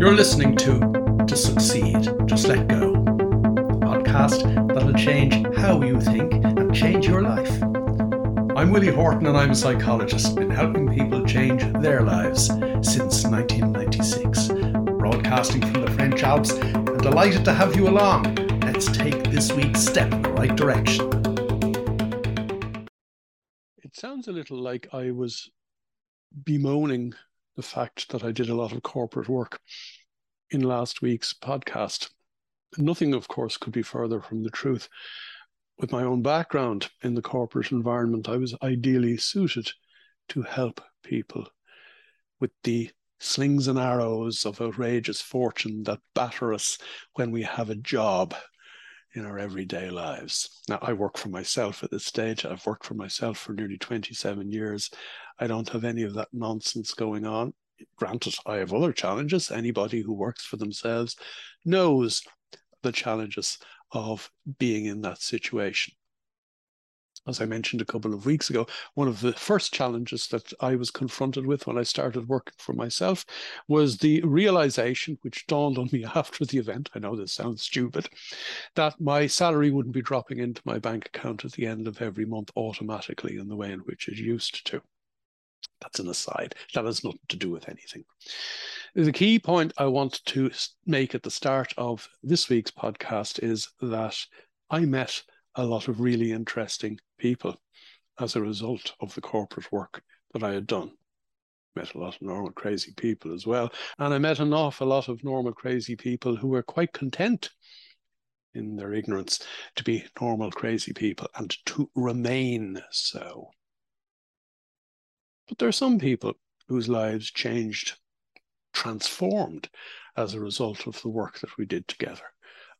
You're listening to To Succeed, Just Let Go, a podcast that'll change how you think and change your life. I'm Willie Horton and I'm a psychologist, been helping people change their lives since 1996. Broadcasting from the French Alps and delighted to have you along. Let's take this week's step in the right direction. It sounds a little like I was bemoaning the fact that I did a lot of corporate work in last week's podcast. Nothing, of course, could be further from the truth. With my own background in the corporate environment, I was ideally suited to help people with the slings and arrows of outrageous fortune that batter us when we have a job in our everyday lives. Now, I work for myself at this stage. I've worked for myself for nearly 27 years. I don't have any of that nonsense going on. Granted, I have other challenges. Anybody who works for themselves knows the challenges of being in that situation. As I mentioned a couple of weeks ago, one of the first challenges that I was confronted with when I started working for myself was the realization, which dawned on me after the event. I know this sounds stupid, that my salary wouldn't be dropping into my bank account at the end of every month automatically in the way in which it used to. That's an aside. That has nothing to do with anything. The key point I want to make at the start of this week's podcast is that I met a lot of really interesting people as a result of the corporate work that I had done. Met a lot of normal, crazy people as well. And I met an awful lot of normal, crazy people who were quite content in their ignorance to be normal, crazy people and to remain so. But there are some people whose lives changed, transformed as a result of the work that we did together.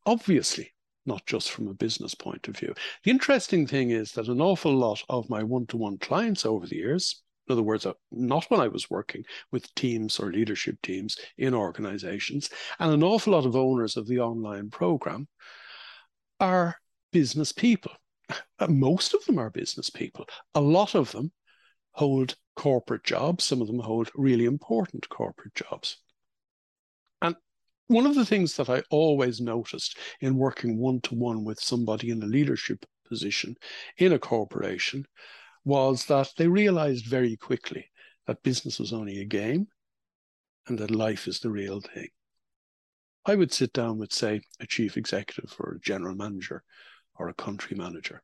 Obviously, not just from a business point of view. The interesting thing is that an awful lot of my one to one clients over the years, in other words, uh, not when I was working with teams or leadership teams in organizations, and an awful lot of owners of the online program are business people. Most of them are business people. A lot of them hold corporate jobs. Some of them hold really important corporate jobs. And one of the things that I always noticed in working one to one with somebody in a leadership position in a corporation was that they realized very quickly that business was only a game and that life is the real thing. I would sit down with, say, a chief executive or a general manager or a country manager,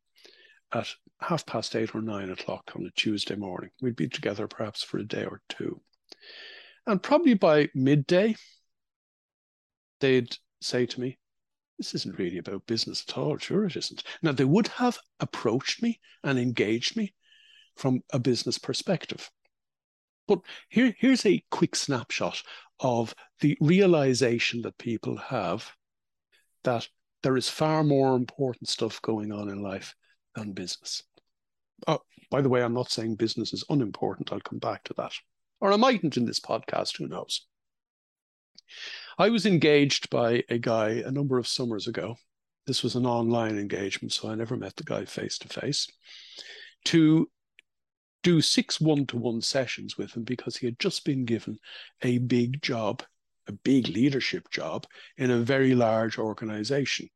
at half past eight or nine o'clock on a Tuesday morning. We'd be together perhaps for a day or two. And probably by midday, they'd say to me, This isn't really about business at all. Sure, it isn't. Now, they would have approached me and engaged me from a business perspective. But here, here's a quick snapshot of the realization that people have that there is far more important stuff going on in life than business. Oh, by the way, I'm not saying business is unimportant. I'll come back to that. Or I mightn't in this podcast, who knows? I was engaged by a guy a number of summers ago. This was an online engagement, so I never met the guy face to face. To do six one to one sessions with him because he had just been given a big job a big leadership job in a very large organization.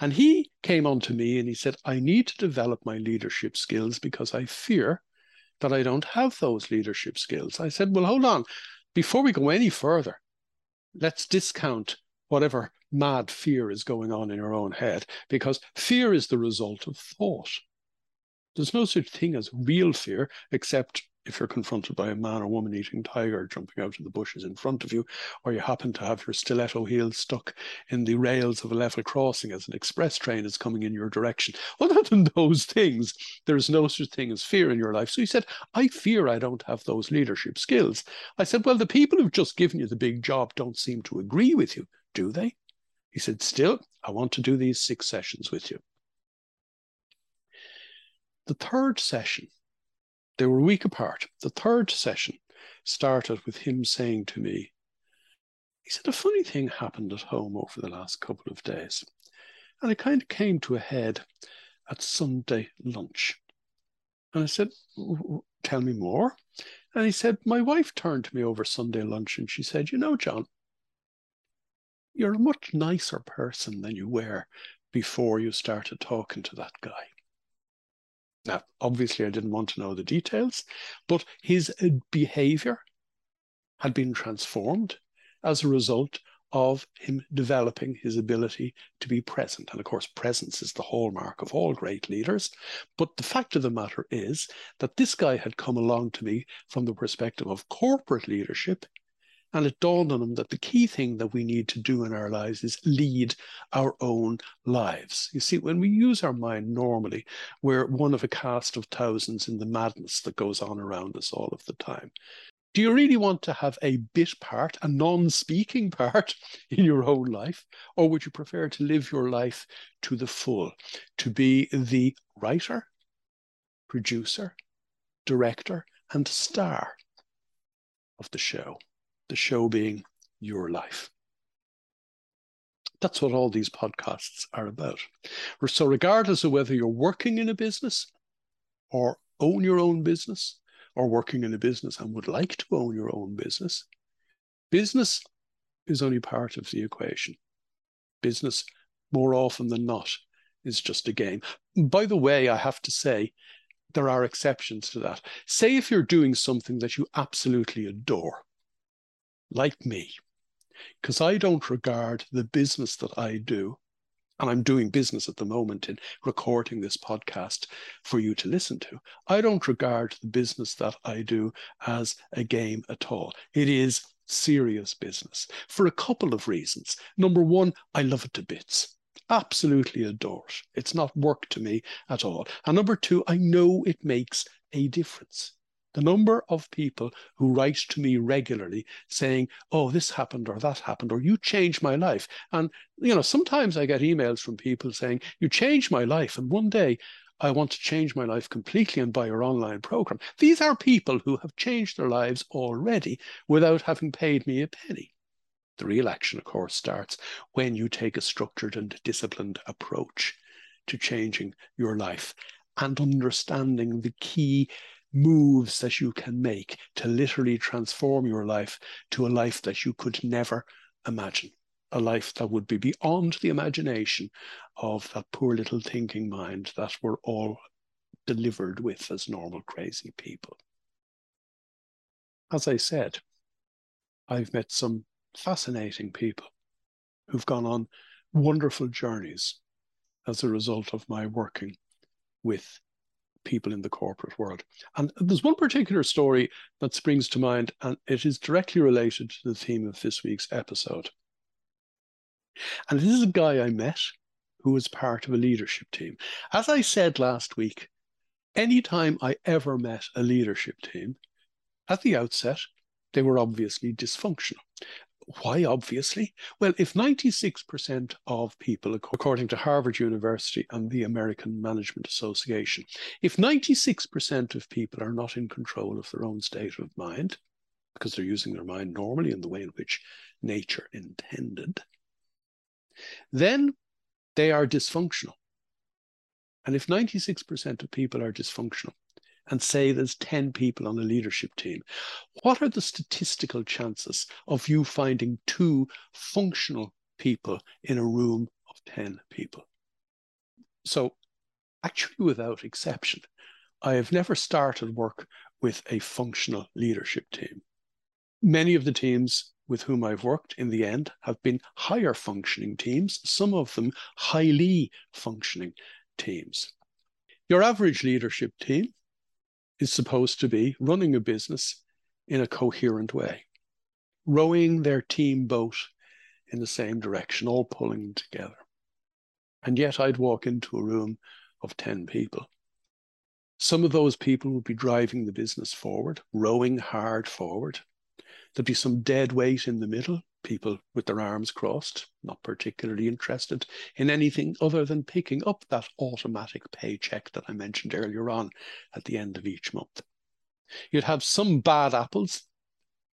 And he came on to me and he said, I need to develop my leadership skills because I fear that I don't have those leadership skills. I said, Well, hold on. Before we go any further, let's discount whatever mad fear is going on in your own head because fear is the result of thought. There's no such thing as real fear except if you're confronted by a man or woman eating tiger jumping out of the bushes in front of you, or you happen to have your stiletto heel stuck in the rails of a level crossing as an express train is coming in your direction. Other than those things, there's no such thing as fear in your life. So he said, I fear I don't have those leadership skills. I said, Well, the people who've just given you the big job don't seem to agree with you, do they? He said, Still, I want to do these six sessions with you. The third session they were a week apart. The third session started with him saying to me, he said, a funny thing happened at home over the last couple of days. And it kind of came to a head at Sunday lunch. And I said, Tell me more. And he said, My wife turned to me over Sunday lunch and she said, You know, John, you're a much nicer person than you were before you started talking to that guy. Now, obviously, I didn't want to know the details, but his uh, behavior had been transformed as a result of him developing his ability to be present. And of course, presence is the hallmark of all great leaders. But the fact of the matter is that this guy had come along to me from the perspective of corporate leadership. And it dawned on him that the key thing that we need to do in our lives is lead our own lives. You see, when we use our mind normally, we're one of a cast of thousands in the madness that goes on around us all of the time. Do you really want to have a bit part, a non speaking part in your own life? Or would you prefer to live your life to the full, to be the writer, producer, director, and star of the show? The show being your life. That's what all these podcasts are about. So, regardless of whether you're working in a business or own your own business, or working in a business and would like to own your own business, business is only part of the equation. Business, more often than not, is just a game. By the way, I have to say, there are exceptions to that. Say if you're doing something that you absolutely adore, like me, because I don't regard the business that I do and I'm doing business at the moment in recording this podcast for you to listen to. I don't regard the business that I do as a game at all. It is serious business for a couple of reasons. Number one, I love it to bits. Absolutely adore it. It's not work to me at all. And number two, I know it makes a difference. The number of people who write to me regularly saying, oh, this happened or that happened, or you changed my life. And, you know, sometimes I get emails from people saying, you changed my life. And one day I want to change my life completely and buy your online program. These are people who have changed their lives already without having paid me a penny. The real action, of course, starts when you take a structured and disciplined approach to changing your life and understanding the key moves that you can make to literally transform your life to a life that you could never imagine, a life that would be beyond the imagination of that poor little thinking mind that we're all delivered with as normal, crazy people. As I said, I've met some fascinating people who've gone on wonderful journeys as a result of my working with people in the corporate world. And there's one particular story that springs to mind, and it is directly related to the theme of this week's episode. And this is a guy I met who was part of a leadership team. As I said last week, anytime I ever met a leadership team, at the outset, they were obviously dysfunctional. Why, obviously? Well, if 96% of people, according to Harvard University and the American Management Association, if 96% of people are not in control of their own state of mind, because they're using their mind normally in the way in which nature intended, then they are dysfunctional. And if 96% of people are dysfunctional, and say there's 10 people on a leadership team, what are the statistical chances of you finding two functional people in a room of 10 people? So, actually, without exception, I have never started work with a functional leadership team. Many of the teams with whom I've worked in the end have been higher functioning teams, some of them highly functioning teams. Your average leadership team is supposed to be running a business in a coherent way, rowing their team boat in the same direction, all pulling together. And yet I'd walk into a room of 10 people. Some of those people would be driving the business forward, rowing hard forward. There'd be some dead weight in the middle, people with their arms crossed, not particularly interested in anything other than picking up that automatic paycheck that I mentioned earlier on at the end of each month. You'd have some bad apples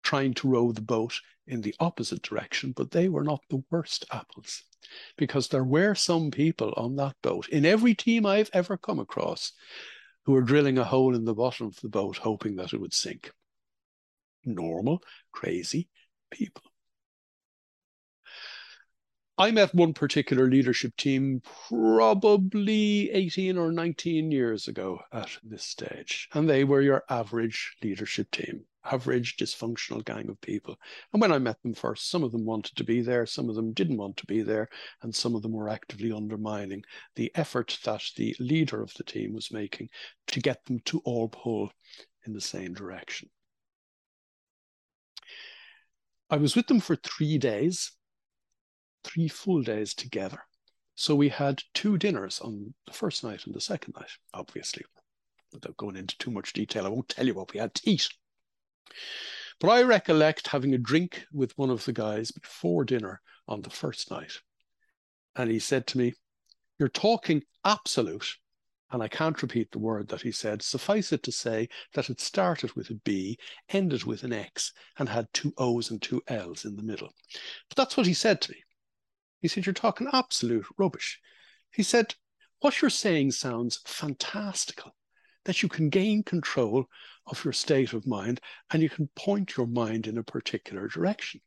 trying to row the boat in the opposite direction, but they were not the worst apples because there were some people on that boat in every team I've ever come across who were drilling a hole in the bottom of the boat hoping that it would sink. Normal, crazy people. I met one particular leadership team probably 18 or 19 years ago at this stage, and they were your average leadership team, average dysfunctional gang of people. And when I met them first, some of them wanted to be there, some of them didn't want to be there, and some of them were actively undermining the effort that the leader of the team was making to get them to all pull in the same direction. I was with them for three days three full days together. So we had two dinners on the first night and the second night, obviously. Without going into too much detail, I won't tell you what we had to eat. But I recollect having a drink with one of the guys before dinner on the first night. And he said to me, You're talking absolute. And I can't repeat the word that he said. Suffice it to say that it started with a B, ended with an X, and had two O's and two L's in the middle. But that's what he said to me. He said, You're talking absolute rubbish. He said, What you're saying sounds fantastical that you can gain control of your state of mind and you can point your mind in a particular direction.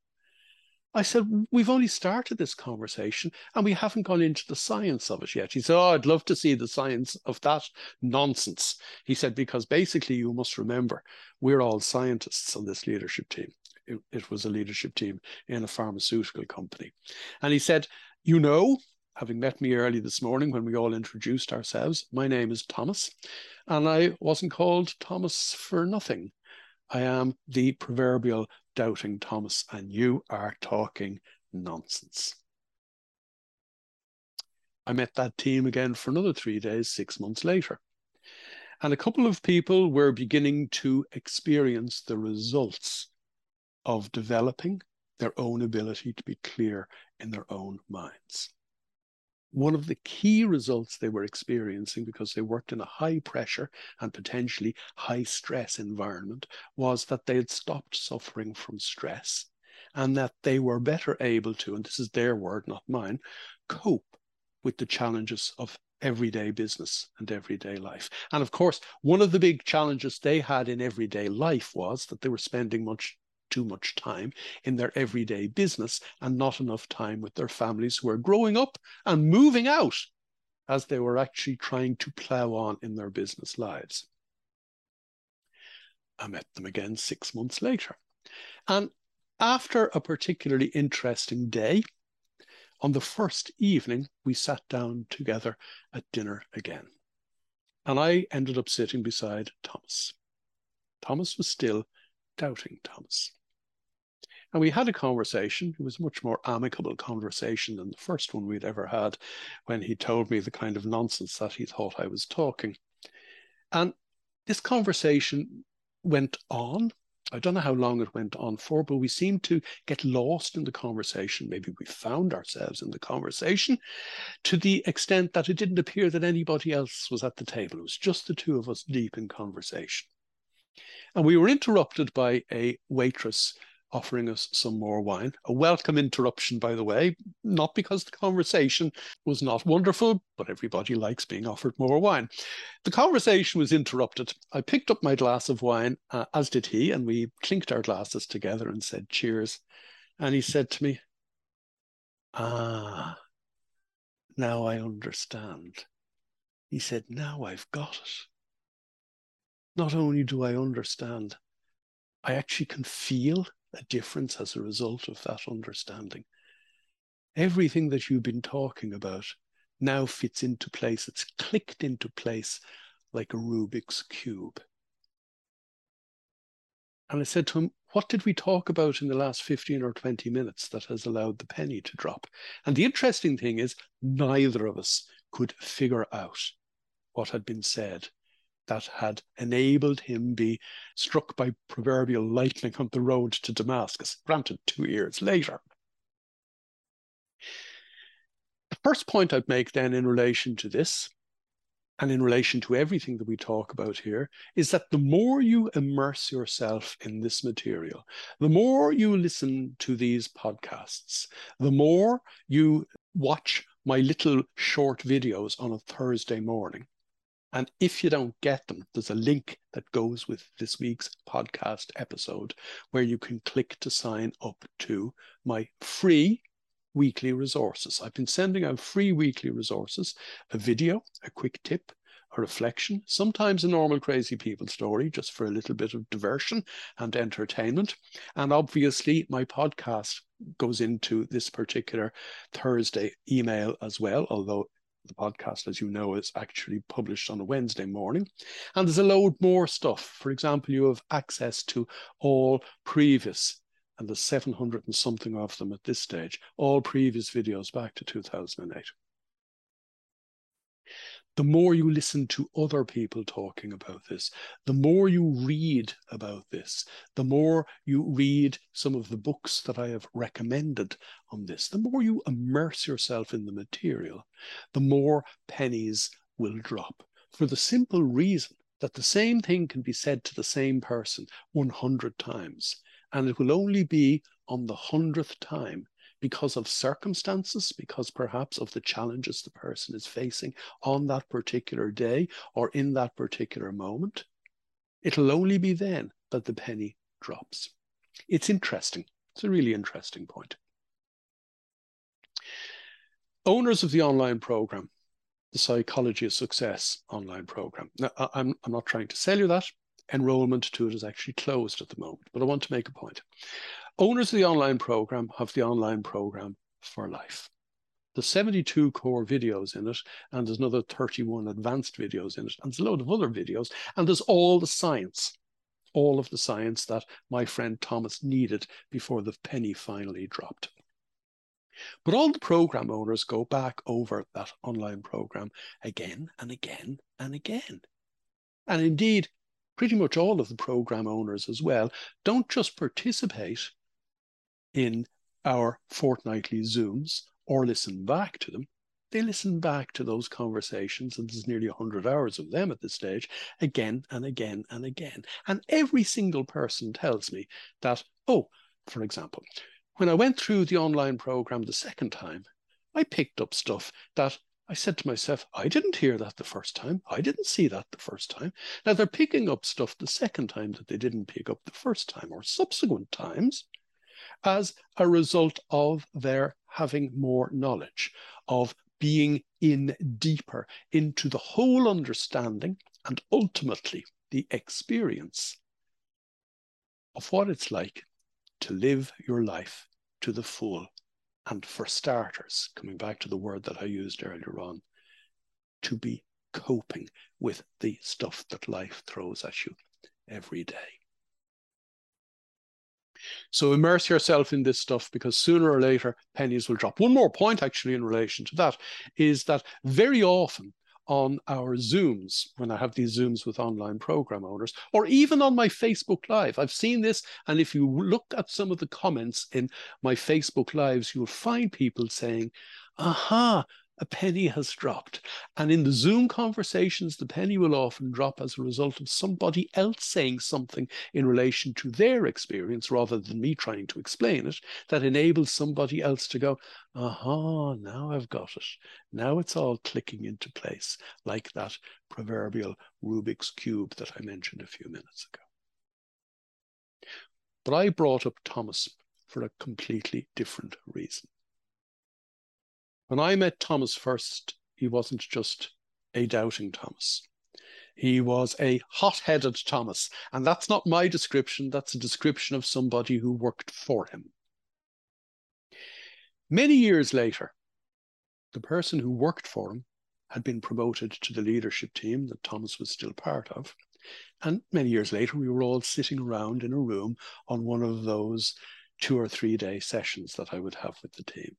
I said, We've only started this conversation and we haven't gone into the science of it yet. He said, Oh, I'd love to see the science of that nonsense. He said, Because basically, you must remember, we're all scientists on this leadership team it, it was a leadership team in a pharmaceutical company. And he said, You know, having met me early this morning when we all introduced ourselves, my name is Thomas, and I wasn't called Thomas for nothing. I am the proverbial doubting Thomas, and you are talking nonsense. I met that team again for another three days, six months later. And a couple of people were beginning to experience the results of developing their own ability to be clear in their own minds. One of the key results they were experiencing because they worked in a high pressure and potentially high stress environment was that they had stopped suffering from stress and that they were better able to, and this is their word, not mine, cope with the challenges of everyday business and everyday life. And of course, one of the big challenges they had in everyday life was that they were spending much too much time in their everyday business and not enough time with their families who are growing up and moving out as they were actually trying to plow on in their business lives. I met them again six months later. And after a particularly interesting day, on the first evening, we sat down together at dinner again. And I ended up sitting beside Thomas. Thomas was still doubting Thomas. And we had a conversation. It was a much more amicable conversation than the first one we'd ever had when he told me the kind of nonsense that he thought I was talking. And this conversation went on. I don't know how long it went on for, but we seemed to get lost in the conversation. Maybe we found ourselves in the conversation to the extent that it didn't appear that anybody else was at the table. It was just the two of us deep in conversation. And we were interrupted by a waitress offering us some more wine. A welcome interruption, by the way, not because the conversation was not wonderful, but everybody likes being offered more wine. The conversation was interrupted. I picked up my glass of wine, uh, as did he, and we clinked our glasses together and said cheers. And he said to me, Ah, now I understand. He said, Now I've got it. Not only do I understand, I actually can feel a difference as a result of that understanding. Everything that you've been talking about now fits into place. It's clicked into place like a Rubik's Cube. And I said to him, What did we talk about in the last 15 or 20 minutes that has allowed the penny to drop? And the interesting thing is, neither of us could figure out what had been said that had enabled him be struck by proverbial lightning on the road to Damascus, granted two years later. The first point I'd make then in relation to this, and in relation to everything that we talk about here, is that the more you immerse yourself in this material, the more you listen to these podcasts, the more you watch my little short videos on a Thursday morning, and if you don't get them, there's a link that goes with this week's podcast episode where you can click to sign up to my free weekly resources. I've been sending out free weekly resources, a video, a quick tip, a reflection, sometimes a normal crazy people story, just for a little bit of diversion and entertainment. And obviously, my podcast goes into this particular Thursday email as well, although the podcast, as you know, is actually published on a Wednesday morning. And there's a load more stuff. For example, you have access to all previous, and there's 700 and something of them at this stage, all previous videos back to 2008 the more you listen to other people talking about this, the more you read about this, the more you read some of the books that I have recommended on this, the more you immerse yourself in the material, the more pennies will drop. For the simple reason that the same thing can be said to the same person 100 times, and it will only be on the hundredth time because of circumstances, because perhaps of the challenges the person is facing on that particular day or in that particular moment, it'll only be then that the penny drops. It's interesting. It's a really interesting point. Owners of the online program, the Psychology of Success online program. Now, I'm, I'm not trying to sell you that. Enrollment to it is actually closed at the moment, but I want to make a point. Owners of the online program have the online program for life. There's 72 core videos in it, and there's another 31 advanced videos in it, and there's a load of other videos, and there's all the science, all of the science that my friend Thomas needed before the penny finally dropped. But all the program owners go back over that online program again and again and again. And indeed, pretty much all of the program owners as well don't just participate in our fortnightly Zooms or listen back to them, they listen back to those conversations, and there's nearly 100 hours of them at this stage, again and again and again. And every single person tells me that, oh, for example, when I went through the online program the second time, I picked up stuff that I said to myself, I didn't hear that the first time. I didn't see that the first time. Now they're picking up stuff the second time that they didn't pick up the first time or subsequent times as a result of their having more knowledge, of being in deeper into the whole understanding and ultimately the experience of what it's like to live your life to the full. And for starters, coming back to the word that I used earlier on, to be coping with the stuff that life throws at you every day. So immerse yourself in this stuff because sooner or later pennies will drop. One more point, actually, in relation to that is that very often on our Zooms, when I have these Zooms with online program owners, or even on my Facebook Live. I've seen this, and if you look at some of the comments in my Facebook Lives, you'll find people saying, aha, a penny has dropped. And in the Zoom conversations, the penny will often drop as a result of somebody else saying something in relation to their experience rather than me trying to explain it that enables somebody else to go, aha, now I've got it. Now it's all clicking into place, like that proverbial Rubik's Cube that I mentioned a few minutes ago. But I brought up Thomas for a completely different reason. When I met Thomas first, he wasn't just a doubting Thomas. He was a hot headed Thomas. And that's not my description, that's a description of somebody who worked for him. Many years later, the person who worked for him had been promoted to the leadership team that Thomas was still part of. And many years later, we were all sitting around in a room on one of those two or three day sessions that I would have with the team.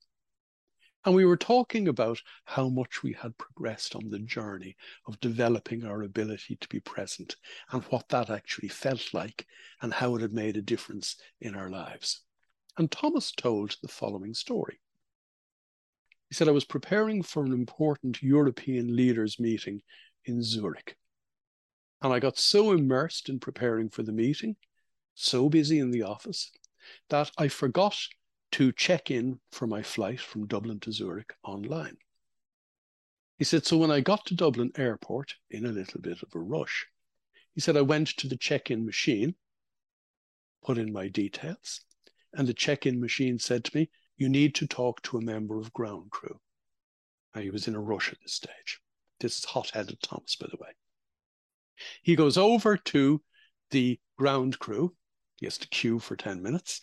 And we were talking about how much we had progressed on the journey of developing our ability to be present and what that actually felt like and how it had made a difference in our lives. And Thomas told the following story. He said, I was preparing for an important European leaders meeting in Zurich. And I got so immersed in preparing for the meeting, so busy in the office, that I forgot to check in for my flight from Dublin to Zurich online. He said, So when I got to Dublin airport in a little bit of a rush, he said, I went to the check in machine, put in my details, and the check in machine said to me, You need to talk to a member of ground crew. Now, he was in a rush at this stage. This is hot headed Thomas, by the way. He goes over to the ground crew. He has to queue for 10 minutes.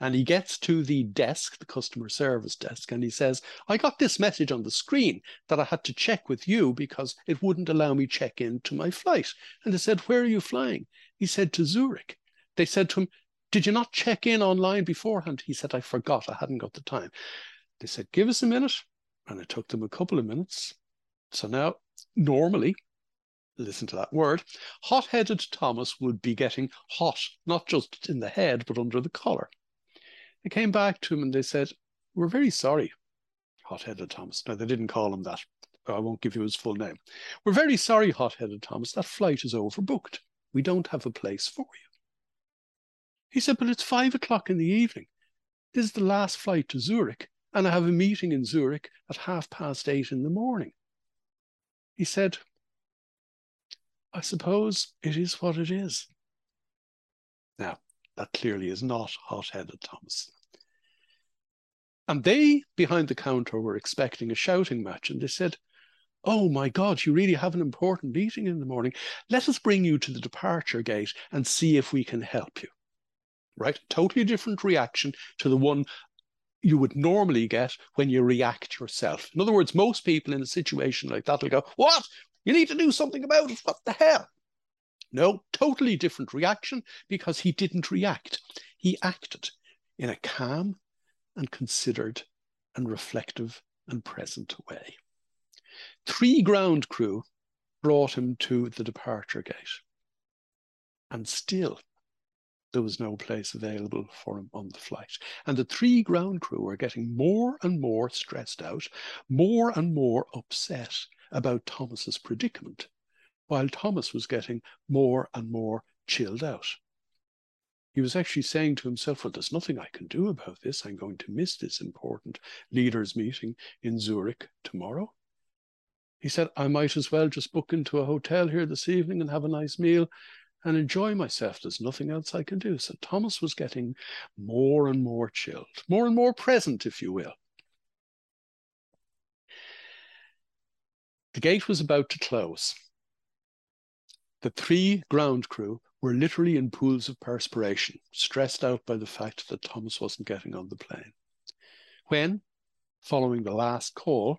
And he gets to the desk, the customer service desk, and he says, I got this message on the screen that I had to check with you because it wouldn't allow me check in to my flight. And they said, Where are you flying? He said, To Zurich. They said to him, Did you not check in online beforehand? He said, I forgot. I hadn't got the time. They said, Give us a minute. And it took them a couple of minutes. So now, normally, listen to that word, hot headed Thomas would be getting hot, not just in the head, but under the collar. They came back to him and they said, We're very sorry, hot headed Thomas. Now, they didn't call him that. I won't give you his full name. We're very sorry, hot headed Thomas. That flight is overbooked. We don't have a place for you. He said, But it's five o'clock in the evening. This is the last flight to Zurich, and I have a meeting in Zurich at half past eight in the morning. He said, I suppose it is what it is. Now, that clearly is not hot headed Thomas. And they behind the counter were expecting a shouting match, and they said, Oh my God, you really have an important meeting in the morning. Let us bring you to the departure gate and see if we can help you. Right? Totally different reaction to the one you would normally get when you react yourself. In other words, most people in a situation like that will go, What? You need to do something about it. What the hell? No, totally different reaction because he didn't react. He acted in a calm and considered and reflective and present way. Three ground crew brought him to the departure gate. And still, there was no place available for him on the flight. And the three ground crew were getting more and more stressed out, more and more upset about Thomas's predicament, while Thomas was getting more and more chilled out. He was actually saying to himself, Well, there's nothing I can do about this. I'm going to miss this important leaders' meeting in Zurich tomorrow. He said, I might as well just book into a hotel here this evening and have a nice meal and enjoy myself. There's nothing else I can do. So Thomas was getting more and more chilled, more and more present, if you will. The gate was about to close. The three ground crew were literally in pools of perspiration, stressed out by the fact that Thomas wasn't getting on the plane. When, following the last call,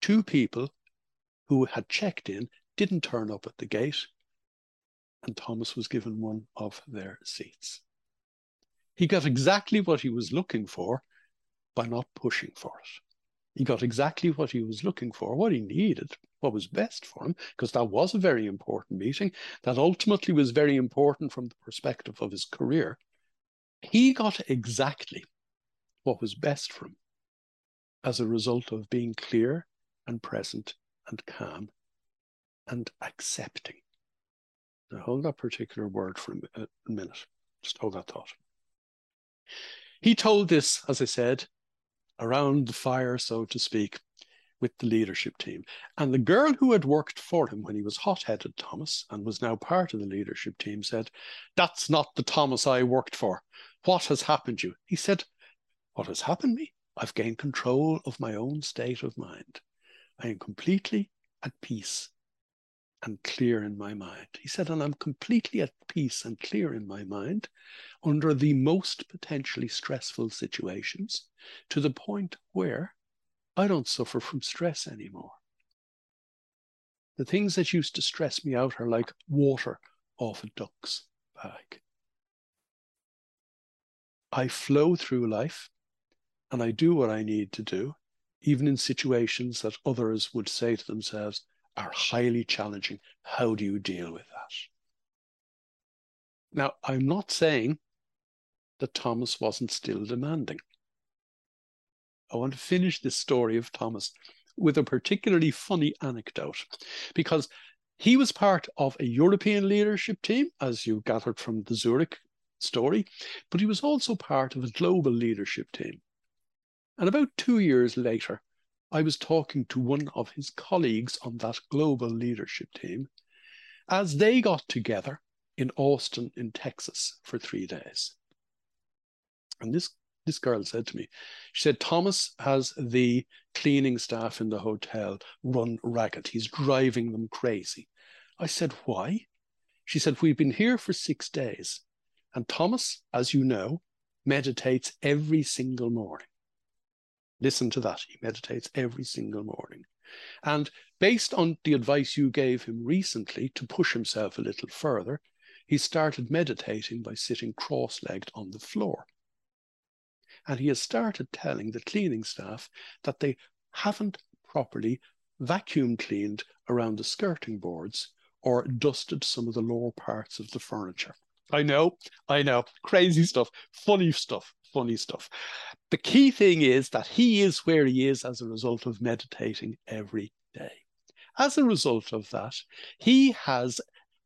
two people who had checked in didn't turn up at the gate, and Thomas was given one of their seats. He got exactly what he was looking for by not pushing for it. He got exactly what he was looking for, what he needed, what was best for him, because that was a very important meeting. That ultimately was very important from the perspective of his career. He got exactly what was best for him as a result of being clear and present and calm and accepting. Now hold that particular word for a minute. Just hold that thought. He told this, as I said, around the fire, so to speak, with the leadership team. And the girl who had worked for him when he was hot headed Thomas and was now part of the leadership team said, That's not the Thomas I worked for. What has happened to you? He said, What has happened me? I've gained control of my own state of mind. I am completely at peace and clear in my mind. He said, and I'm completely at peace and clear in my mind under the most potentially stressful situations to the point where I don't suffer from stress anymore. The things that used to stress me out are like water off a duck's back. I flow through life and I do what I need to do, even in situations that others would say to themselves, are highly challenging. How do you deal with that? Now, I'm not saying that Thomas wasn't still demanding. I want to finish this story of Thomas with a particularly funny anecdote because he was part of a European leadership team, as you gathered from the Zurich story, but he was also part of a global leadership team. And about two years later, I was talking to one of his colleagues on that global leadership team as they got together in Austin, in Texas, for three days. And this this girl said to me, she said, Thomas has the cleaning staff in the hotel run ragged. He's driving them crazy. I said, why? She said, we've been here for six days. And Thomas, as you know, meditates every single morning. Listen to that. He meditates every single morning. And based on the advice you gave him recently to push himself a little further, he started meditating by sitting cross legged on the floor. And he has started telling the cleaning staff that they haven't properly vacuum cleaned around the skirting boards or dusted some of the lower parts of the furniture. I know, I know, crazy stuff, funny stuff, funny stuff. The key thing is that he is where he is as a result of meditating every day. As a result of that, he has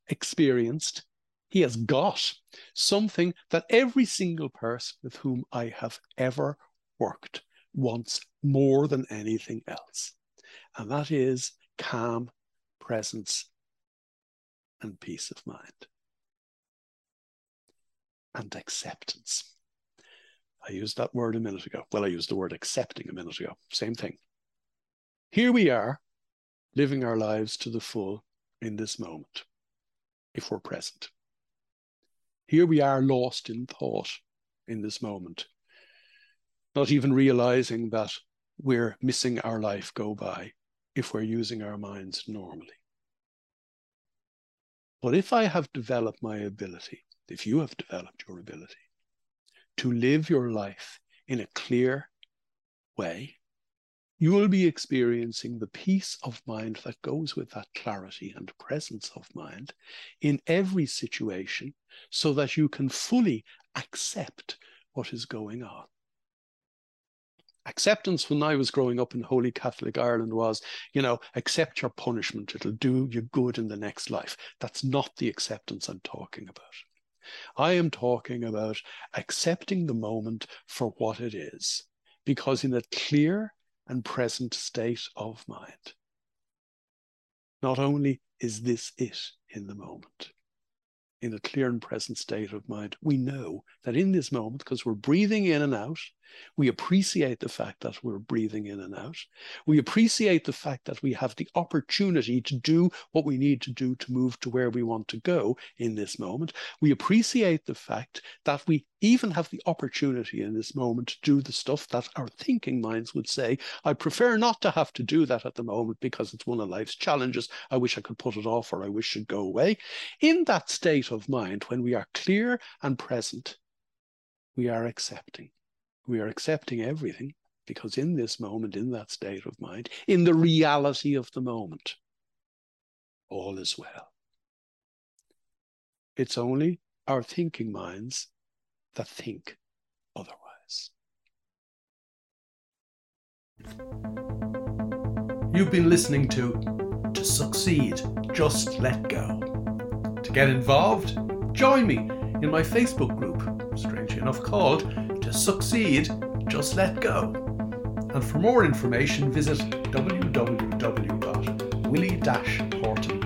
experienced he has got something that every single person with whom I have ever worked wants more than anything else. And that is calm presence and peace of mind and acceptance. I used that word a minute ago. Well, I used the word accepting a minute ago. Same thing. Here we are living our lives to the full in this moment, if we're present. Here we are lost in thought in this moment, not even realizing that we're missing our life go by if we're using our minds normally. But if I have developed my ability, if you have developed your ability to live your life in a clear way, you will be experiencing the peace of mind that goes with that clarity and presence of mind in every situation so that you can fully accept what is going on. Acceptance when I was growing up in Holy Catholic Ireland was, you know, accept your punishment, it'll do you good in the next life. That's not the acceptance I'm talking about. I am talking about accepting the moment for what it is, because in a clear and present state of mind. Not only is this it in the moment, in a clear and present state of mind, we know that in this moment, because we're breathing in and out, we appreciate the fact that we're breathing in and out. We appreciate the fact that we have the opportunity to do what we need to do to move to where we want to go in this moment. We appreciate the fact that we even have the opportunity in this moment to do the stuff that our thinking minds would say, I prefer not to have to do that at the moment because it's one of life's challenges. I wish I could put it off or I wish it'd go away. In that state of mind, when we are clear and present, we are accepting we are accepting everything because in this moment, in that state of mind, in the reality of the moment, all is well. It's only our thinking minds that think otherwise. You've been listening to To Succeed, Just Let Go. To get involved, join me in my Facebook group, strangely enough called to succeed, just let go. And for more information, visit www.willie-horton.com.